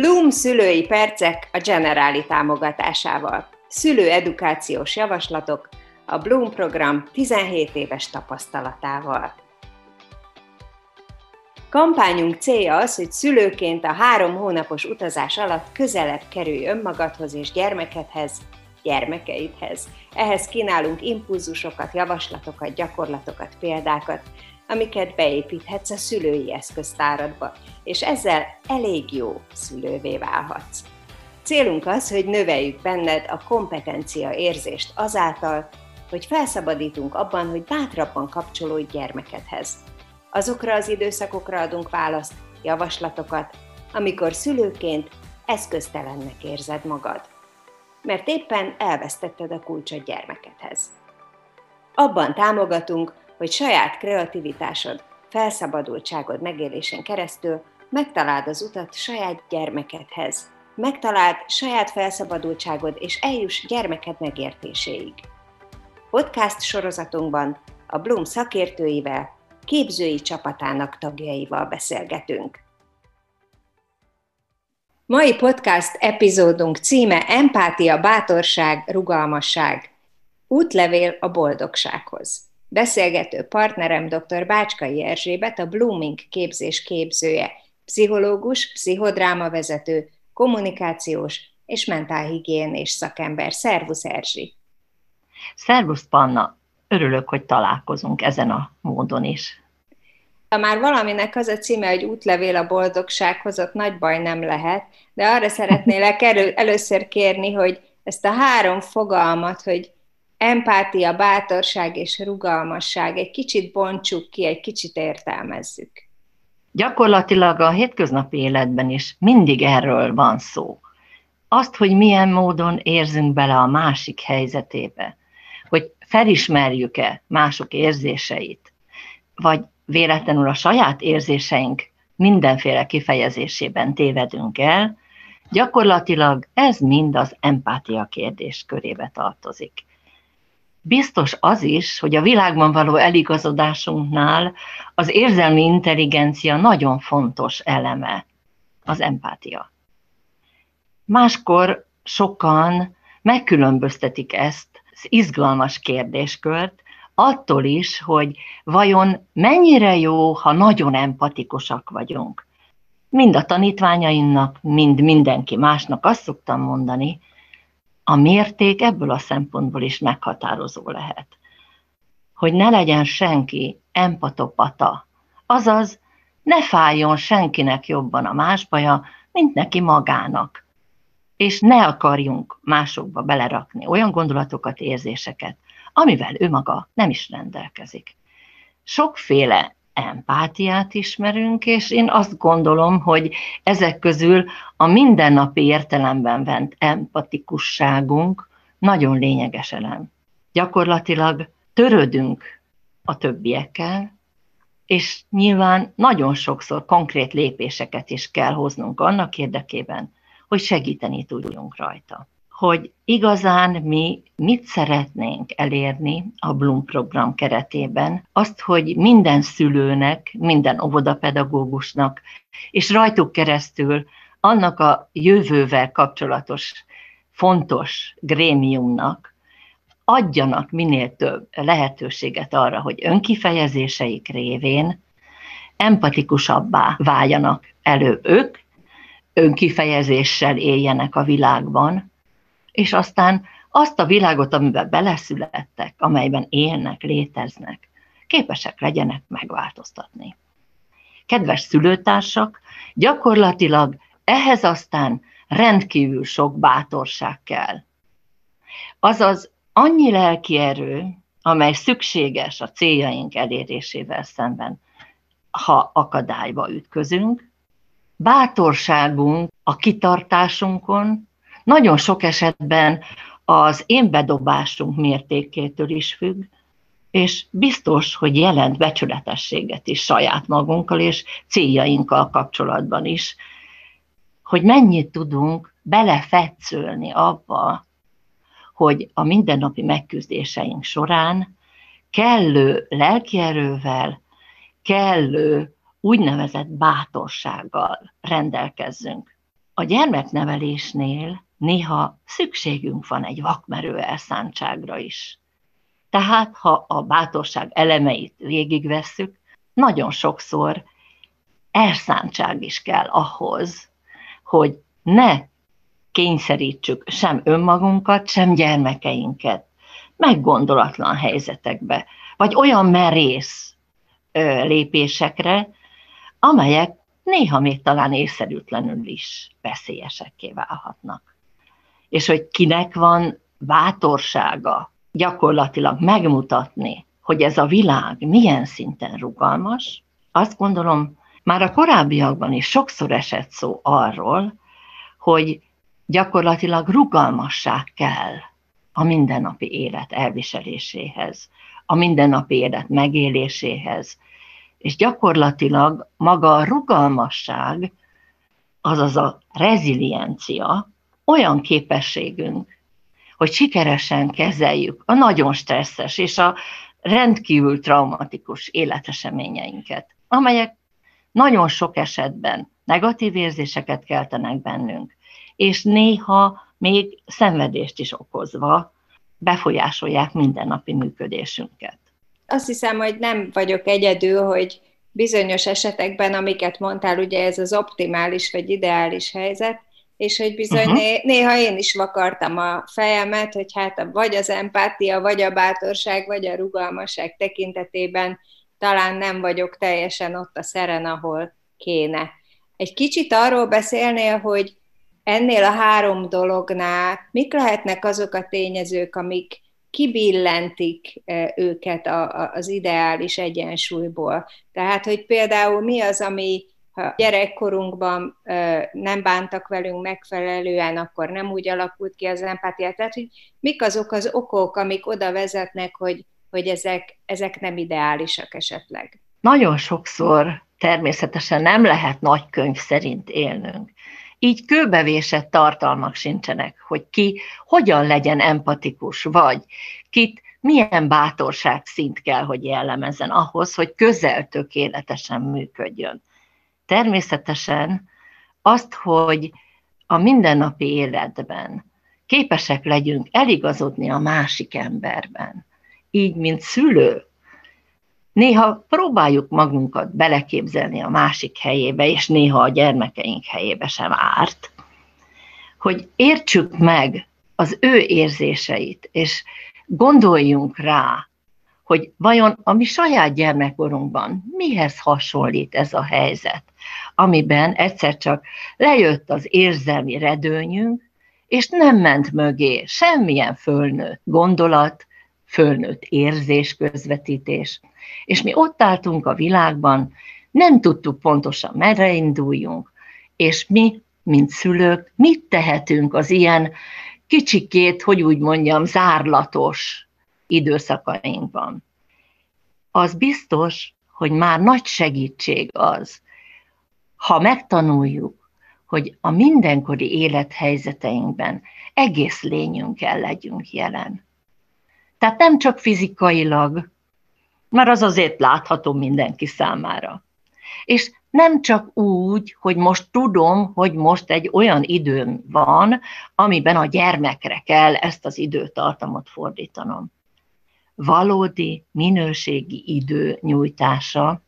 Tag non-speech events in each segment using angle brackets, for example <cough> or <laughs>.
Bloom szülői percek a Generáli támogatásával. Szülő edukációs javaslatok a Bloom program 17 éves tapasztalatával. Kampányunk célja az, hogy szülőként a három hónapos utazás alatt közelebb kerülj önmagadhoz és gyermekedhez, gyermekeidhez. Ehhez kínálunk impulzusokat, javaslatokat, gyakorlatokat, példákat, amiket beépíthetsz a szülői eszköztáradba, és ezzel elég jó szülővé válhatsz. Célunk az, hogy növeljük benned a kompetencia érzést azáltal, hogy felszabadítunk abban, hogy bátrabban kapcsolódj gyermekedhez. Azokra az időszakokra adunk választ, javaslatokat, amikor szülőként eszköztelennek érzed magad. Mert éppen elvesztetted a kulcsot gyermekedhez. Abban támogatunk, hogy saját kreativitásod, felszabadultságod megélésen keresztül megtaláld az utat saját gyermekedhez, megtaláld saját felszabadultságod és eljuss gyermeked megértéséig. Podcast sorozatunkban a Bloom szakértőivel, képzői csapatának tagjaival beszélgetünk. Mai podcast epizódunk címe Empátia, bátorság, rugalmasság. Útlevél a boldogsághoz. Beszélgető partnerem dr. Bácskai Erzsébet, a Blooming képzés képzője, pszichológus, pszichodrámavezető, kommunikációs és mentálhigiénés szakember. Szervusz Erzsi! Szervusz Panna! Örülök, hogy találkozunk ezen a módon is. Ha már valaminek az a címe, hogy útlevél a boldogsághoz, ott nagy baj nem lehet, de arra szeretnélek elő, először kérni, hogy ezt a három fogalmat, hogy empátia, bátorság és rugalmasság egy kicsit bontsuk ki, egy kicsit értelmezzük. Gyakorlatilag a hétköznapi életben is mindig erről van szó. Azt, hogy milyen módon érzünk bele a másik helyzetébe, hogy felismerjük-e mások érzéseit, vagy véletlenül a saját érzéseink mindenféle kifejezésében tévedünk el, gyakorlatilag ez mind az empátia kérdés körébe tartozik. Biztos az is, hogy a világban való eligazodásunknál az érzelmi intelligencia nagyon fontos eleme, az empátia. Máskor sokan megkülönböztetik ezt az izgalmas kérdéskört, attól is, hogy vajon mennyire jó, ha nagyon empatikusak vagyunk. Mind a tanítványaimnak, mind mindenki másnak azt szoktam mondani, a mérték ebből a szempontból is meghatározó lehet. Hogy ne legyen senki empatopata, azaz ne fájjon senkinek jobban a más baja, mint neki magának. És ne akarjunk másokba belerakni olyan gondolatokat, érzéseket, amivel ő maga nem is rendelkezik. Sokféle empátiát ismerünk, és én azt gondolom, hogy ezek közül a mindennapi értelemben vett empatikusságunk nagyon lényeges elem. Gyakorlatilag törődünk a többiekkel, és nyilván nagyon sokszor konkrét lépéseket is kell hoznunk annak érdekében, hogy segíteni tudjunk rajta hogy igazán mi mit szeretnénk elérni a Bloom program keretében, azt, hogy minden szülőnek, minden óvodapedagógusnak, és rajtuk keresztül annak a jövővel kapcsolatos fontos grémiumnak adjanak minél több lehetőséget arra, hogy önkifejezéseik révén empatikusabbá váljanak előbb ők, önkifejezéssel éljenek a világban, és aztán azt a világot, amiben beleszülettek, amelyben élnek, léteznek, képesek legyenek megváltoztatni. Kedves szülőtársak, gyakorlatilag ehhez aztán rendkívül sok bátorság kell. Azaz annyi lelki erő, amely szükséges a céljaink elérésével szemben, ha akadályba ütközünk, bátorságunk a kitartásunkon, nagyon sok esetben az én bedobásunk mértékétől is függ, és biztos, hogy jelent becsületességet is saját magunkkal és céljainkkal kapcsolatban is, hogy mennyit tudunk belefetszölni abba, hogy a mindennapi megküzdéseink során kellő lelkierővel, kellő úgynevezett bátorsággal rendelkezzünk. A gyermeknevelésnél néha szükségünk van egy vakmerő elszántságra is. Tehát, ha a bátorság elemeit végigvesszük, nagyon sokszor elszántság is kell ahhoz, hogy ne kényszerítsük sem önmagunkat, sem gyermekeinket meggondolatlan helyzetekbe, vagy olyan merész lépésekre, amelyek néha még talán észszerűtlenül is veszélyesekké válhatnak. És hogy kinek van bátorsága gyakorlatilag megmutatni, hogy ez a világ milyen szinten rugalmas, azt gondolom, már a korábbiakban is sokszor esett szó arról, hogy gyakorlatilag rugalmasság kell a mindennapi élet elviseléséhez, a mindennapi élet megéléséhez. És gyakorlatilag maga a rugalmasság, azaz a reziliencia olyan képességünk, hogy sikeresen kezeljük a nagyon stresszes és a rendkívül traumatikus életeseményeinket, amelyek nagyon sok esetben negatív érzéseket keltenek bennünk, és néha még szenvedést is okozva befolyásolják mindennapi működésünket. Azt hiszem, hogy nem vagyok egyedül, hogy bizonyos esetekben, amiket mondtál, ugye ez az optimális vagy ideális helyzet, és hogy bizony uh-huh. néha én is vakartam a fejemet, hogy hát vagy az empátia, vagy a bátorság, vagy a rugalmasság tekintetében talán nem vagyok teljesen ott a szeren, ahol kéne. Egy kicsit arról beszélnél, hogy ennél a három dolognál mik lehetnek azok a tényezők, amik kibillentik őket az ideális egyensúlyból. Tehát, hogy például mi az, ami ha gyerekkorunkban nem bántak velünk megfelelően, akkor nem úgy alakult ki az empátia. Tehát, hogy mik azok az okok, amik oda vezetnek, hogy, hogy ezek, ezek nem ideálisak esetleg? Nagyon sokszor természetesen nem lehet nagy könyv szerint élnünk így kőbevésett tartalmak sincsenek, hogy ki hogyan legyen empatikus, vagy kit milyen bátorság szint kell, hogy jellemezzen ahhoz, hogy közel tökéletesen működjön. Természetesen azt, hogy a mindennapi életben képesek legyünk eligazodni a másik emberben, így, mint szülő, Néha próbáljuk magunkat beleképzelni a másik helyébe, és néha a gyermekeink helyébe sem árt, hogy értsük meg az ő érzéseit, és gondoljunk rá, hogy vajon a mi saját gyermekkorunkban mihez hasonlít ez a helyzet, amiben egyszer csak lejött az érzelmi redőnyünk, és nem ment mögé semmilyen fölnőtt gondolat, fölnőtt érzés közvetítés, és mi ott álltunk a világban, nem tudtuk pontosan merre induljunk, és mi, mint szülők, mit tehetünk az ilyen kicsikét, hogy úgy mondjam, zárlatos időszakainkban. Az biztos, hogy már nagy segítség az, ha megtanuljuk, hogy a mindenkori élethelyzeteinkben egész lényünkkel legyünk jelen. Tehát nem csak fizikailag, mert az azért látható mindenki számára. És nem csak úgy, hogy most tudom, hogy most egy olyan időm van, amiben a gyermekre kell ezt az időtartamot fordítanom. Valódi, minőségi idő nyújtása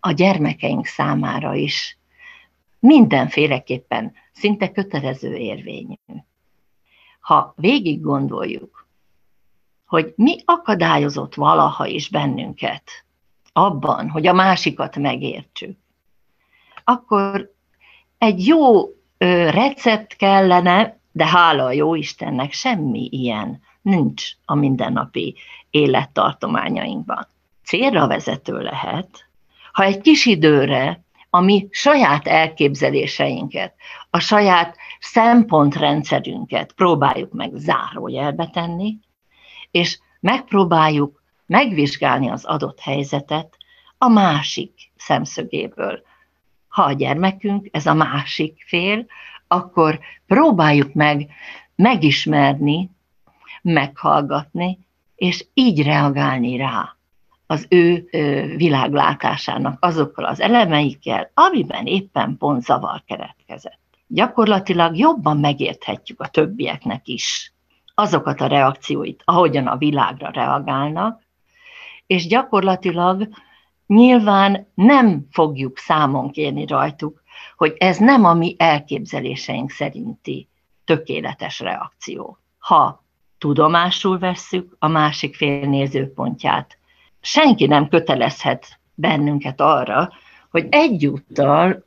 a gyermekeink számára is mindenféleképpen szinte kötelező érvényű. Ha végig gondoljuk, hogy mi akadályozott valaha is bennünket abban, hogy a másikat megértsük, akkor egy jó recept kellene, de hála a jó Istennek semmi ilyen nincs a mindennapi élettartományainkban. Célra vezető lehet, ha egy kis időre a mi saját elképzeléseinket, a saját szempontrendszerünket próbáljuk meg zárójelbe tenni, és megpróbáljuk megvizsgálni az adott helyzetet a másik szemszögéből. Ha a gyermekünk, ez a másik fél, akkor próbáljuk meg megismerni, meghallgatni, és így reagálni rá az ő világlátásának azokkal az elemeikkel, amiben éppen pont zavar keretkezett. gyakorlatilag jobban megérthetjük a többieknek is azokat a reakcióit, ahogyan a világra reagálnak, és gyakorlatilag nyilván nem fogjuk számon kérni rajtuk, hogy ez nem a mi elképzeléseink szerinti tökéletes reakció. Ha tudomásul vesszük a másik fél nézőpontját, senki nem kötelezhet bennünket arra, hogy egyúttal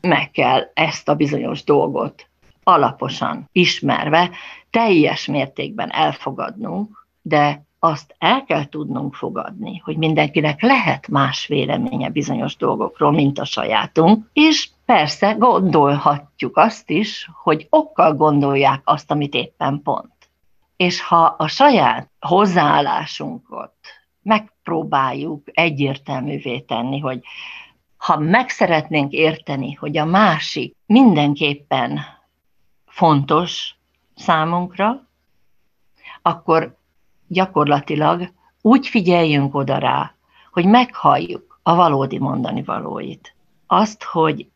meg kell ezt a bizonyos dolgot alaposan ismerve, teljes mértékben elfogadnunk, de azt el kell tudnunk fogadni, hogy mindenkinek lehet más véleménye bizonyos dolgokról, mint a sajátunk, és persze gondolhatjuk azt is, hogy okkal gondolják azt, amit éppen pont. És ha a saját hozzáállásunkat megpróbáljuk egyértelművé tenni, hogy ha meg szeretnénk érteni, hogy a másik mindenképpen fontos számunkra, akkor gyakorlatilag úgy figyeljünk oda rá, hogy meghalljuk a valódi mondani valóit. Azt, hogy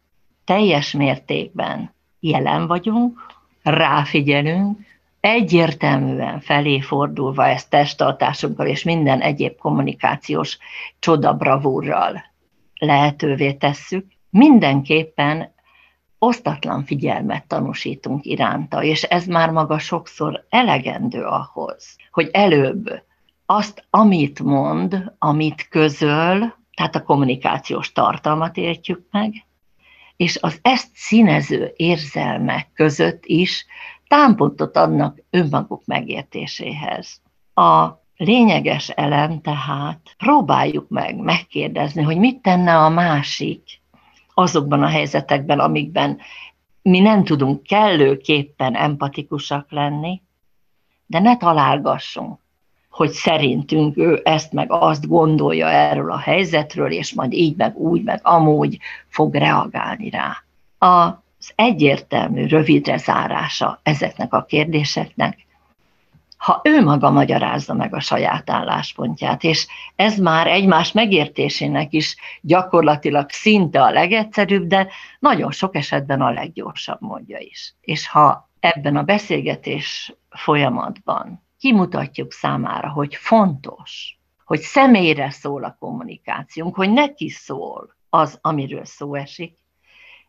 teljes mértékben jelen vagyunk, ráfigyelünk, egyértelműen felé fordulva ezt testtartásunkkal és minden egyéb kommunikációs csodabravúrral lehetővé tesszük, mindenképpen osztatlan figyelmet tanúsítunk iránta, és ez már maga sokszor elegendő ahhoz, hogy előbb azt, amit mond, amit közöl, tehát a kommunikációs tartalmat értjük meg, és az ezt színező érzelmek között is támpontot adnak önmaguk megértéséhez. A lényeges elem tehát próbáljuk meg megkérdezni, hogy mit tenne a másik azokban a helyzetekben, amikben mi nem tudunk kellőképpen empatikusak lenni, de ne találgassunk, hogy szerintünk ő ezt meg azt gondolja erről a helyzetről, és majd így meg úgy meg amúgy fog reagálni rá. Az egyértelmű, rövidre zárása ezeknek a kérdéseknek ha ő maga magyarázza meg a saját álláspontját, és ez már egymás megértésének is gyakorlatilag szinte a legegyszerűbb, de nagyon sok esetben a leggyorsabb módja is. És ha ebben a beszélgetés folyamatban kimutatjuk számára, hogy fontos, hogy személyre szól a kommunikációnk, hogy neki szól az, amiről szó esik,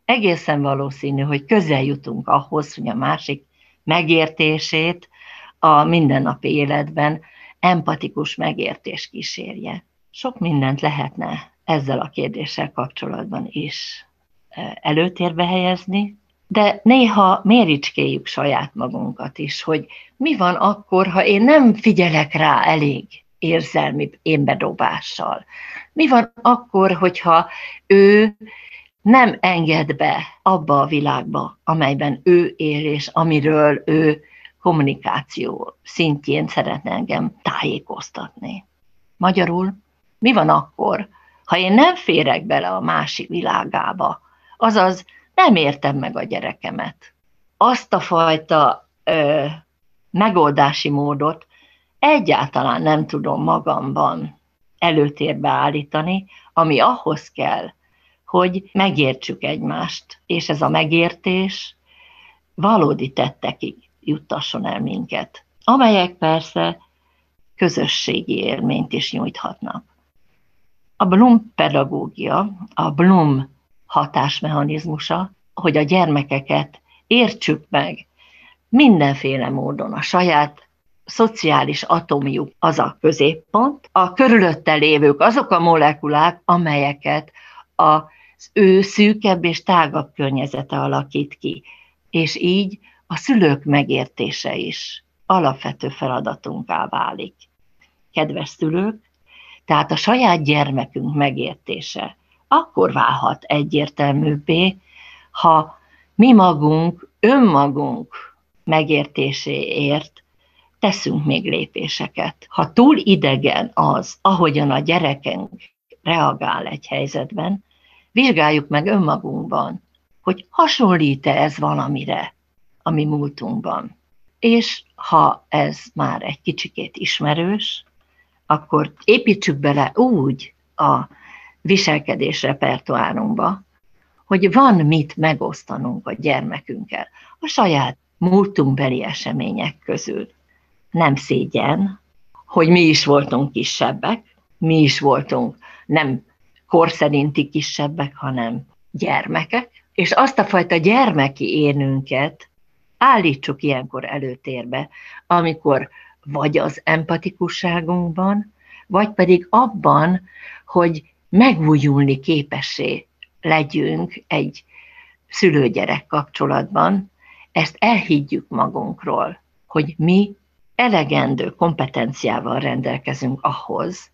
egészen valószínű, hogy közel jutunk ahhoz, hogy a másik megértését, a mindennapi életben empatikus megértés kísérje. Sok mindent lehetne ezzel a kérdéssel kapcsolatban is e, előtérbe helyezni, de néha méricskéljük saját magunkat is, hogy mi van akkor, ha én nem figyelek rá elég érzelmi énbedobással. Mi van akkor, hogyha ő nem enged be abba a világba, amelyben ő él, és amiről ő kommunikáció szintjén szeretne engem tájékoztatni. Magyarul, mi van akkor, ha én nem férek bele a másik világába, azaz nem értem meg a gyerekemet. Azt a fajta ö, megoldási módot egyáltalán nem tudom magamban előtérbe állítani, ami ahhoz kell, hogy megértsük egymást, és ez a megértés valódi tettekig juttasson el minket, amelyek persze közösségi élményt is nyújthatnak. A Bloom pedagógia, a Bloom hatásmechanizmusa, hogy a gyermekeket értsük meg mindenféle módon a saját szociális atomjuk az a középpont, a körülötte lévők azok a molekulák, amelyeket az ő szűkebb és tágabb környezete alakít ki. És így a szülők megértése is alapvető feladatunká válik. Kedves szülők, tehát a saját gyermekünk megértése akkor válhat egyértelműbbé, ha mi magunk, önmagunk megértéséért teszünk még lépéseket. Ha túl idegen az, ahogyan a gyerekünk reagál egy helyzetben, vizsgáljuk meg önmagunkban, hogy hasonlít-e ez valamire, a mi múltunkban. És ha ez már egy kicsikét ismerős, akkor építsük bele úgy a viselkedés repertoárunkba, hogy van mit megosztanunk a gyermekünkkel, a saját múltunkbeli események közül. Nem szégyen, hogy mi is voltunk kisebbek, mi is voltunk nem korszerinti kisebbek, hanem gyermekek, és azt a fajta gyermeki énünket állítsuk ilyenkor előtérbe, amikor vagy az empatikusságunkban, vagy pedig abban, hogy megújulni képessé legyünk egy szülőgyerek kapcsolatban, ezt elhiggyük magunkról, hogy mi elegendő kompetenciával rendelkezünk ahhoz,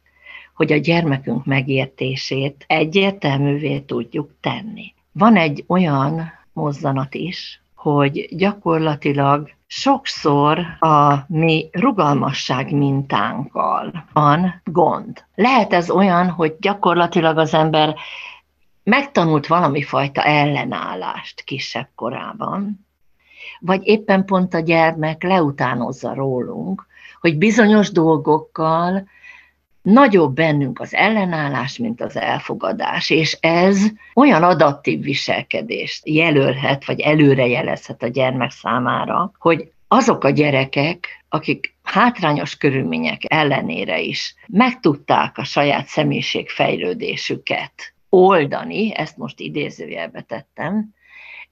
hogy a gyermekünk megértését egyértelművé tudjuk tenni. Van egy olyan mozzanat is, hogy gyakorlatilag sokszor a mi rugalmasság mintánkkal van gond. Lehet ez olyan, hogy gyakorlatilag az ember megtanult valami fajta ellenállást kisebb korában, vagy éppen pont a gyermek leutánozza rólunk, hogy bizonyos dolgokkal nagyobb bennünk az ellenállás, mint az elfogadás, és ez olyan adaptív viselkedést jelölhet, vagy előrejelezhet a gyermek számára, hogy azok a gyerekek, akik hátrányos körülmények ellenére is meg tudták a saját személyiségfejlődésüket oldani, ezt most idézőjelbe tettem,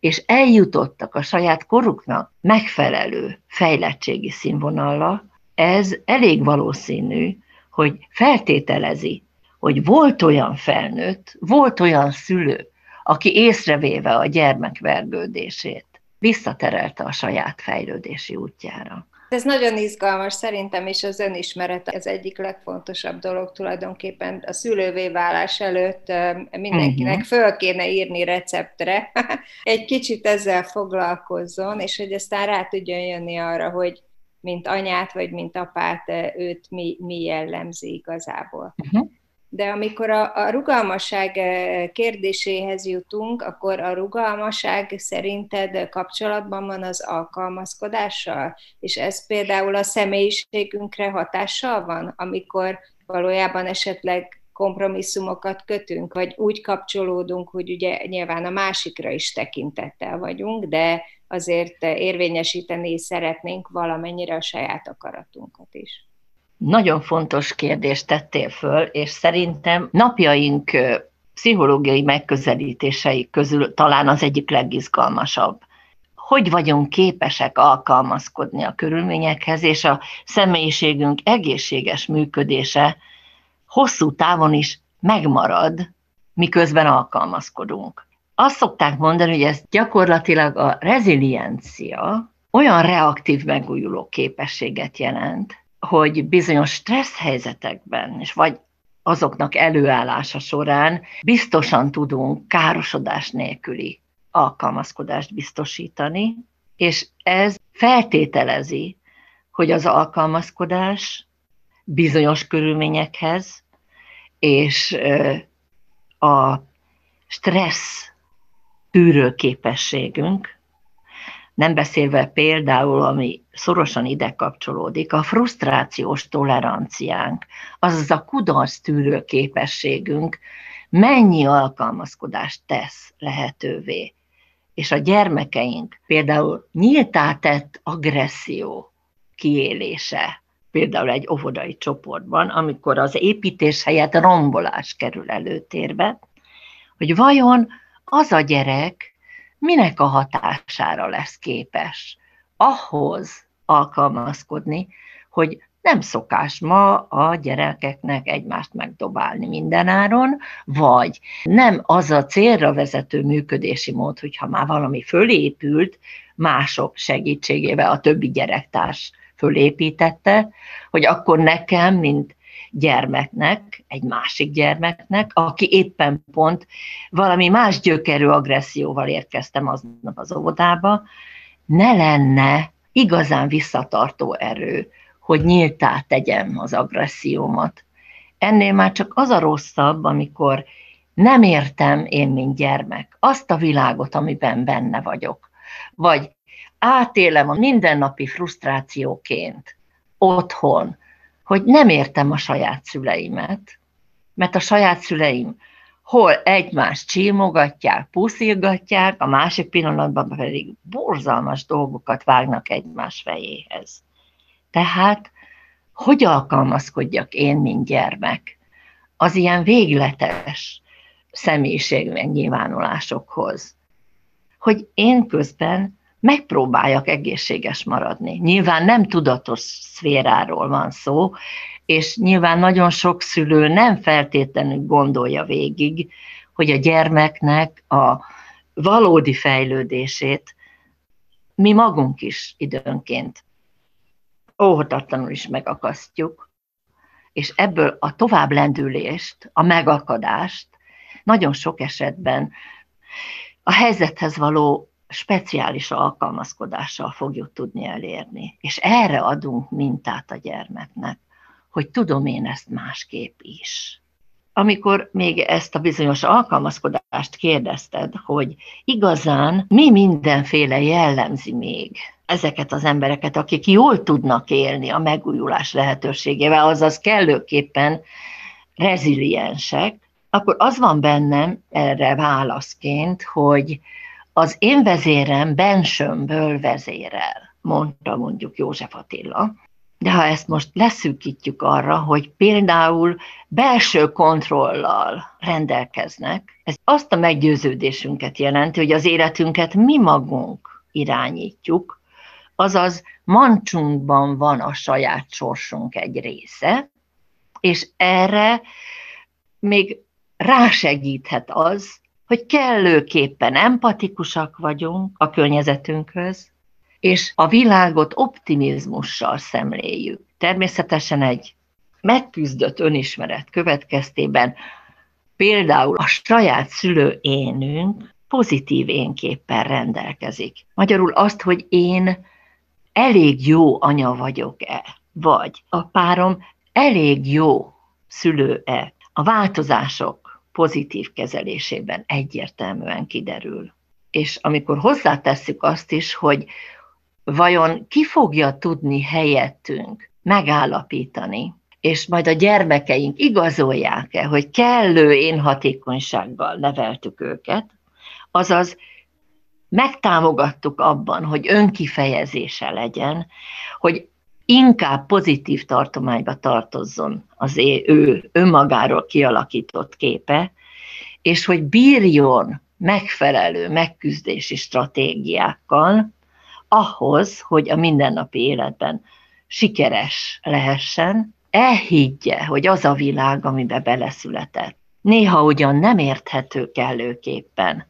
és eljutottak a saját koruknak megfelelő fejlettségi színvonalra, ez elég valószínű, hogy feltételezi, hogy volt olyan felnőtt, volt olyan szülő, aki észrevéve a gyermek vergődését, visszaterelte a saját fejlődési útjára. Ez nagyon izgalmas szerintem, és az önismeret az egyik legfontosabb dolog tulajdonképpen a szülővé válás előtt mindenkinek uh-huh. föl kéne írni receptre, <laughs> egy kicsit ezzel foglalkozzon, és hogy aztán rá tudjon jönni arra, hogy mint anyát vagy mint apát őt mi, mi jellemzi igazából. Uh-huh. De amikor a, a rugalmasság kérdéséhez jutunk, akkor a rugalmasság szerinted kapcsolatban van az alkalmazkodással? És ez például a személyiségünkre hatással van, amikor valójában esetleg kompromisszumokat kötünk, vagy úgy kapcsolódunk, hogy ugye nyilván a másikra is tekintettel vagyunk, de azért érvényesíteni szeretnénk valamennyire a saját akaratunkat is. Nagyon fontos kérdést tettél föl, és szerintem napjaink pszichológiai megközelítései közül talán az egyik legizgalmasabb. Hogy vagyunk képesek alkalmazkodni a körülményekhez, és a személyiségünk egészséges működése hosszú távon is megmarad, miközben alkalmazkodunk. Azt szokták mondani, hogy ez gyakorlatilag a reziliencia olyan reaktív megújuló képességet jelent, hogy bizonyos stressz helyzetekben, és vagy azoknak előállása során biztosan tudunk károsodás nélküli alkalmazkodást biztosítani, és ez feltételezi, hogy az alkalmazkodás bizonyos körülményekhez és a stressz tűrőképességünk nem beszélve például, ami szorosan ide kapcsolódik, a frusztrációs toleranciánk, azaz a kudarc tűrő képességünk mennyi alkalmazkodást tesz lehetővé. És a gyermekeink például nyíltá tett agresszió kiélése, például egy óvodai csoportban, amikor az építés helyett rombolás kerül előtérbe, hogy vajon az a gyerek, minek a hatására lesz képes ahhoz alkalmazkodni, hogy nem szokás ma a gyerekeknek egymást megdobálni mindenáron, vagy nem az a célra vezető működési mód, hogyha már valami fölépült, mások segítségével a többi gyerektárs fölépítette, hogy akkor nekem, mint gyermeknek, egy másik gyermeknek, aki éppen pont valami más gyökerű agresszióval érkeztem aznap az óvodába, ne lenne igazán visszatartó erő, hogy nyíltá tegyem az agressziómat. Ennél már csak az a rosszabb, amikor nem értem én, mint gyermek, azt a világot, amiben benne vagyok. Vagy átélem a mindennapi frusztrációként otthon, hogy nem értem a saját szüleimet, mert a saját szüleim hol egymást csímogatják, puszilgatják, a másik pillanatban pedig borzalmas dolgokat vágnak egymás fejéhez. Tehát, hogy alkalmazkodjak én, mint gyermek, az ilyen végletes személyiség megnyilvánulásokhoz, hogy én közben megpróbáljak egészséges maradni. Nyilván nem tudatos szféráról van szó, és nyilván nagyon sok szülő nem feltétlenül gondolja végig, hogy a gyermeknek a valódi fejlődését mi magunk is időnként óhatatlanul is megakasztjuk, és ebből a tovább lendülést, a megakadást nagyon sok esetben a helyzethez való speciális alkalmazkodással fogjuk tudni elérni. És erre adunk mintát a gyermeknek hogy tudom én ezt másképp is. Amikor még ezt a bizonyos alkalmazkodást kérdezted, hogy igazán mi mindenféle jellemzi még ezeket az embereket, akik jól tudnak élni a megújulás lehetőségével, azaz kellőképpen reziliensek, akkor az van bennem erre válaszként, hogy az én vezérem bensőmből vezérel, mondta mondjuk József Attila, de ha ezt most leszűkítjük arra, hogy például belső kontrollal rendelkeznek, ez azt a meggyőződésünket jelenti, hogy az életünket mi magunk irányítjuk, azaz mancsunkban van a saját sorsunk egy része, és erre még rásegíthet az, hogy kellőképpen empatikusak vagyunk a környezetünkhöz, és a világot optimizmussal szemléljük. Természetesen egy megküzdött önismeret következtében például a saját szülő énünk pozitív énképpen rendelkezik. Magyarul azt, hogy én elég jó anya vagyok-e, vagy a párom elég jó szülő-e, a változások pozitív kezelésében egyértelműen kiderül. És amikor hozzátesszük azt is, hogy vajon ki fogja tudni helyettünk megállapítani, és majd a gyermekeink igazolják-e, hogy kellő én hatékonysággal neveltük őket, azaz megtámogattuk abban, hogy önkifejezése legyen, hogy inkább pozitív tartományba tartozzon az ő önmagáról kialakított képe, és hogy bírjon megfelelő megküzdési stratégiákkal, ahhoz, hogy a mindennapi életben sikeres lehessen, elhiggye, hogy az a világ, amiben beleszületett. Néha ugyan nem érthető kellőképpen,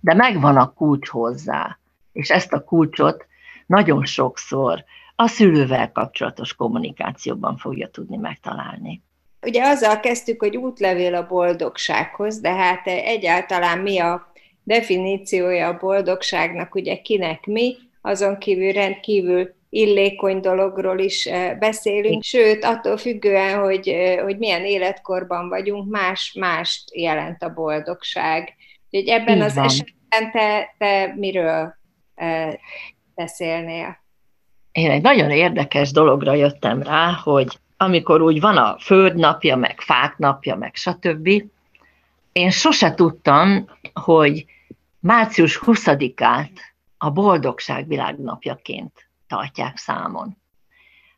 de megvan a kulcs hozzá, és ezt a kulcsot nagyon sokszor a szülővel kapcsolatos kommunikációban fogja tudni megtalálni. Ugye azzal kezdtük, hogy útlevél a boldogsághoz, de hát egyáltalán mi a definíciója a boldogságnak, ugye kinek mi, azon kívül rendkívül illékony dologról is eh, beszélünk, sőt, attól függően, hogy, eh, hogy milyen életkorban vagyunk, más-mást jelent a boldogság. Úgyhogy ebben Így az van. esetben te, te miről eh, beszélnél? Én egy nagyon érdekes dologra jöttem rá, hogy amikor úgy van a föld napja, meg fák napja, meg stb., én sose tudtam, hogy március 20-át a boldogság világnapjaként tartják számon.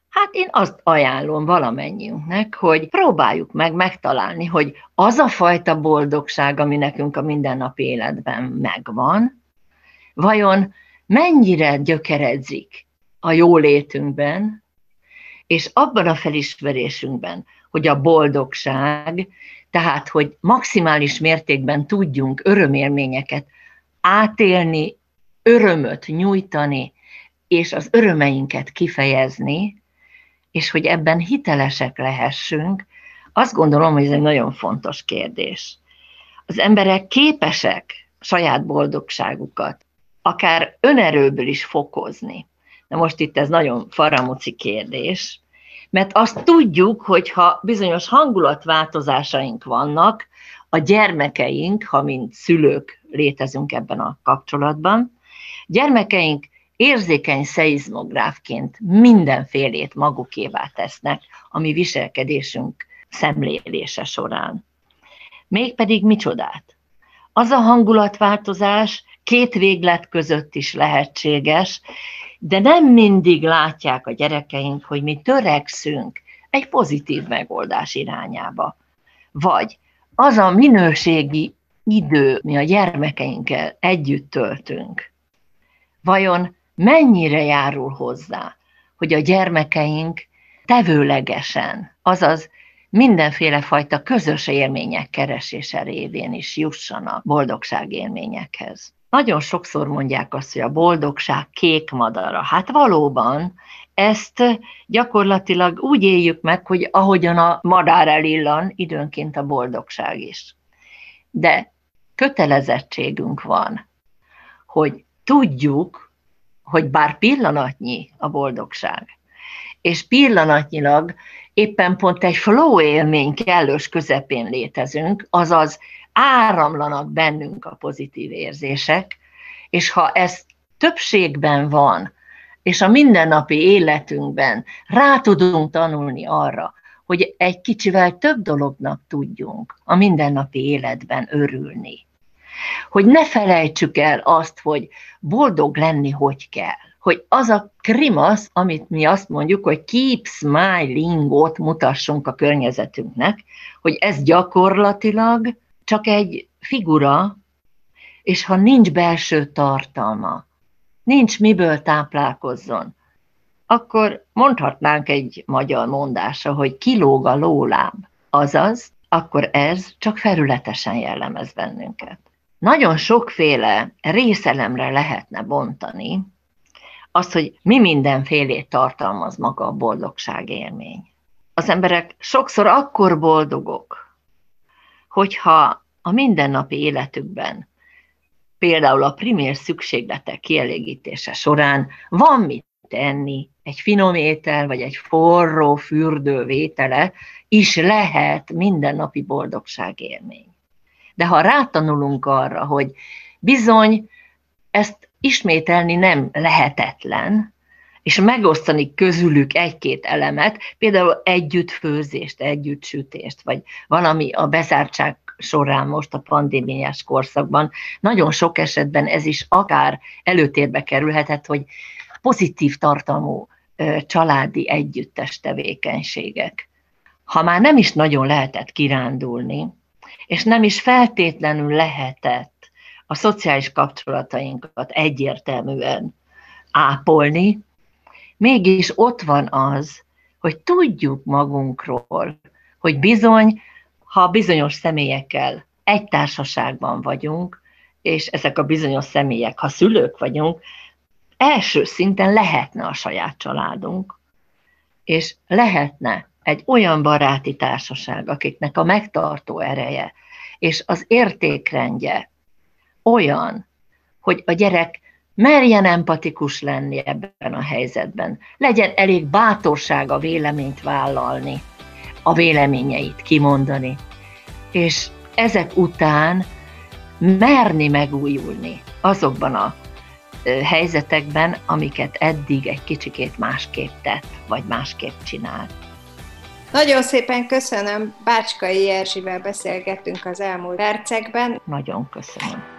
Hát én azt ajánlom valamennyiünknek, hogy próbáljuk meg megtalálni, hogy az a fajta boldogság, ami nekünk a mindennapi életben megvan, vajon mennyire gyökeredzik a jólétünkben, és abban a felismerésünkben, hogy a boldogság, tehát hogy maximális mértékben tudjunk örömélményeket átélni, örömöt nyújtani, és az örömeinket kifejezni, és hogy ebben hitelesek lehessünk, azt gondolom, hogy ez egy nagyon fontos kérdés. Az emberek képesek saját boldogságukat akár önerőből is fokozni. Na most itt ez nagyon faramuci kérdés, mert azt tudjuk, hogy ha bizonyos hangulatváltozásaink vannak, a gyermekeink, ha mint szülők létezünk ebben a kapcsolatban, Gyermekeink érzékeny szeizmográfként mindenfélét magukévá tesznek a mi viselkedésünk szemlélése során. Mégpedig micsodát? Az a hangulatváltozás két véglet között is lehetséges, de nem mindig látják a gyerekeink, hogy mi törekszünk egy pozitív megoldás irányába. Vagy az a minőségi idő, mi a gyermekeinkkel együtt töltünk, vajon mennyire járul hozzá, hogy a gyermekeink tevőlegesen, azaz mindenféle fajta közös élmények keresése révén is jussanak boldogságélményekhez. Nagyon sokszor mondják azt, hogy a boldogság kék madara. Hát valóban, ezt gyakorlatilag úgy éljük meg, hogy ahogyan a madár elillan, időnként a boldogság is. De kötelezettségünk van, hogy tudjuk, hogy bár pillanatnyi a boldogság, és pillanatnyilag éppen pont egy flow élmény kellős közepén létezünk, azaz áramlanak bennünk a pozitív érzések, és ha ez többségben van, és a mindennapi életünkben rá tudunk tanulni arra, hogy egy kicsivel több dolognak tudjunk a mindennapi életben örülni. Hogy ne felejtsük el azt, hogy boldog lenni hogy kell hogy az a krimasz, amit mi azt mondjuk, hogy keep smiling-ot mutassunk a környezetünknek, hogy ez gyakorlatilag csak egy figura, és ha nincs belső tartalma, nincs miből táplálkozzon, akkor mondhatnánk egy magyar mondása, hogy kilóg a lóláb. Azaz, akkor ez csak felületesen jellemez bennünket. Nagyon sokféle részelemre lehetne bontani, az, hogy mi mindenfélét tartalmaz maga a boldogság élmény. Az emberek sokszor akkor boldogok, hogyha a mindennapi életükben, például a primér szükségletek kielégítése során van mit tenni, egy finom étel, vagy egy forró fürdő vétele is lehet mindennapi boldogság élmény. De ha rátanulunk arra, hogy bizony ezt ismételni nem lehetetlen, és megosztani közülük egy-két elemet, például együtt főzést, együtt sütést, vagy valami a bezártság során most a pandémiás korszakban, nagyon sok esetben ez is akár előtérbe kerülhetett, hogy pozitív tartalmú családi együttes tevékenységek. Ha már nem is nagyon lehetett kirándulni, és nem is feltétlenül lehetett a szociális kapcsolatainkat egyértelműen ápolni, mégis ott van az, hogy tudjuk magunkról, hogy bizony, ha bizonyos személyekkel egy társaságban vagyunk, és ezek a bizonyos személyek, ha szülők vagyunk, első szinten lehetne a saját családunk, és lehetne egy olyan baráti társaság, akiknek a megtartó ereje és az értékrendje olyan, hogy a gyerek merjen empatikus lenni ebben a helyzetben, legyen elég bátorsága véleményt vállalni, a véleményeit kimondani, és ezek után merni megújulni azokban a helyzetekben, amiket eddig egy kicsikét másképp tett, vagy másképp csinált. Nagyon szépen köszönöm, Bácskai Erzsivel beszélgettünk az elmúlt percekben. Nagyon köszönöm.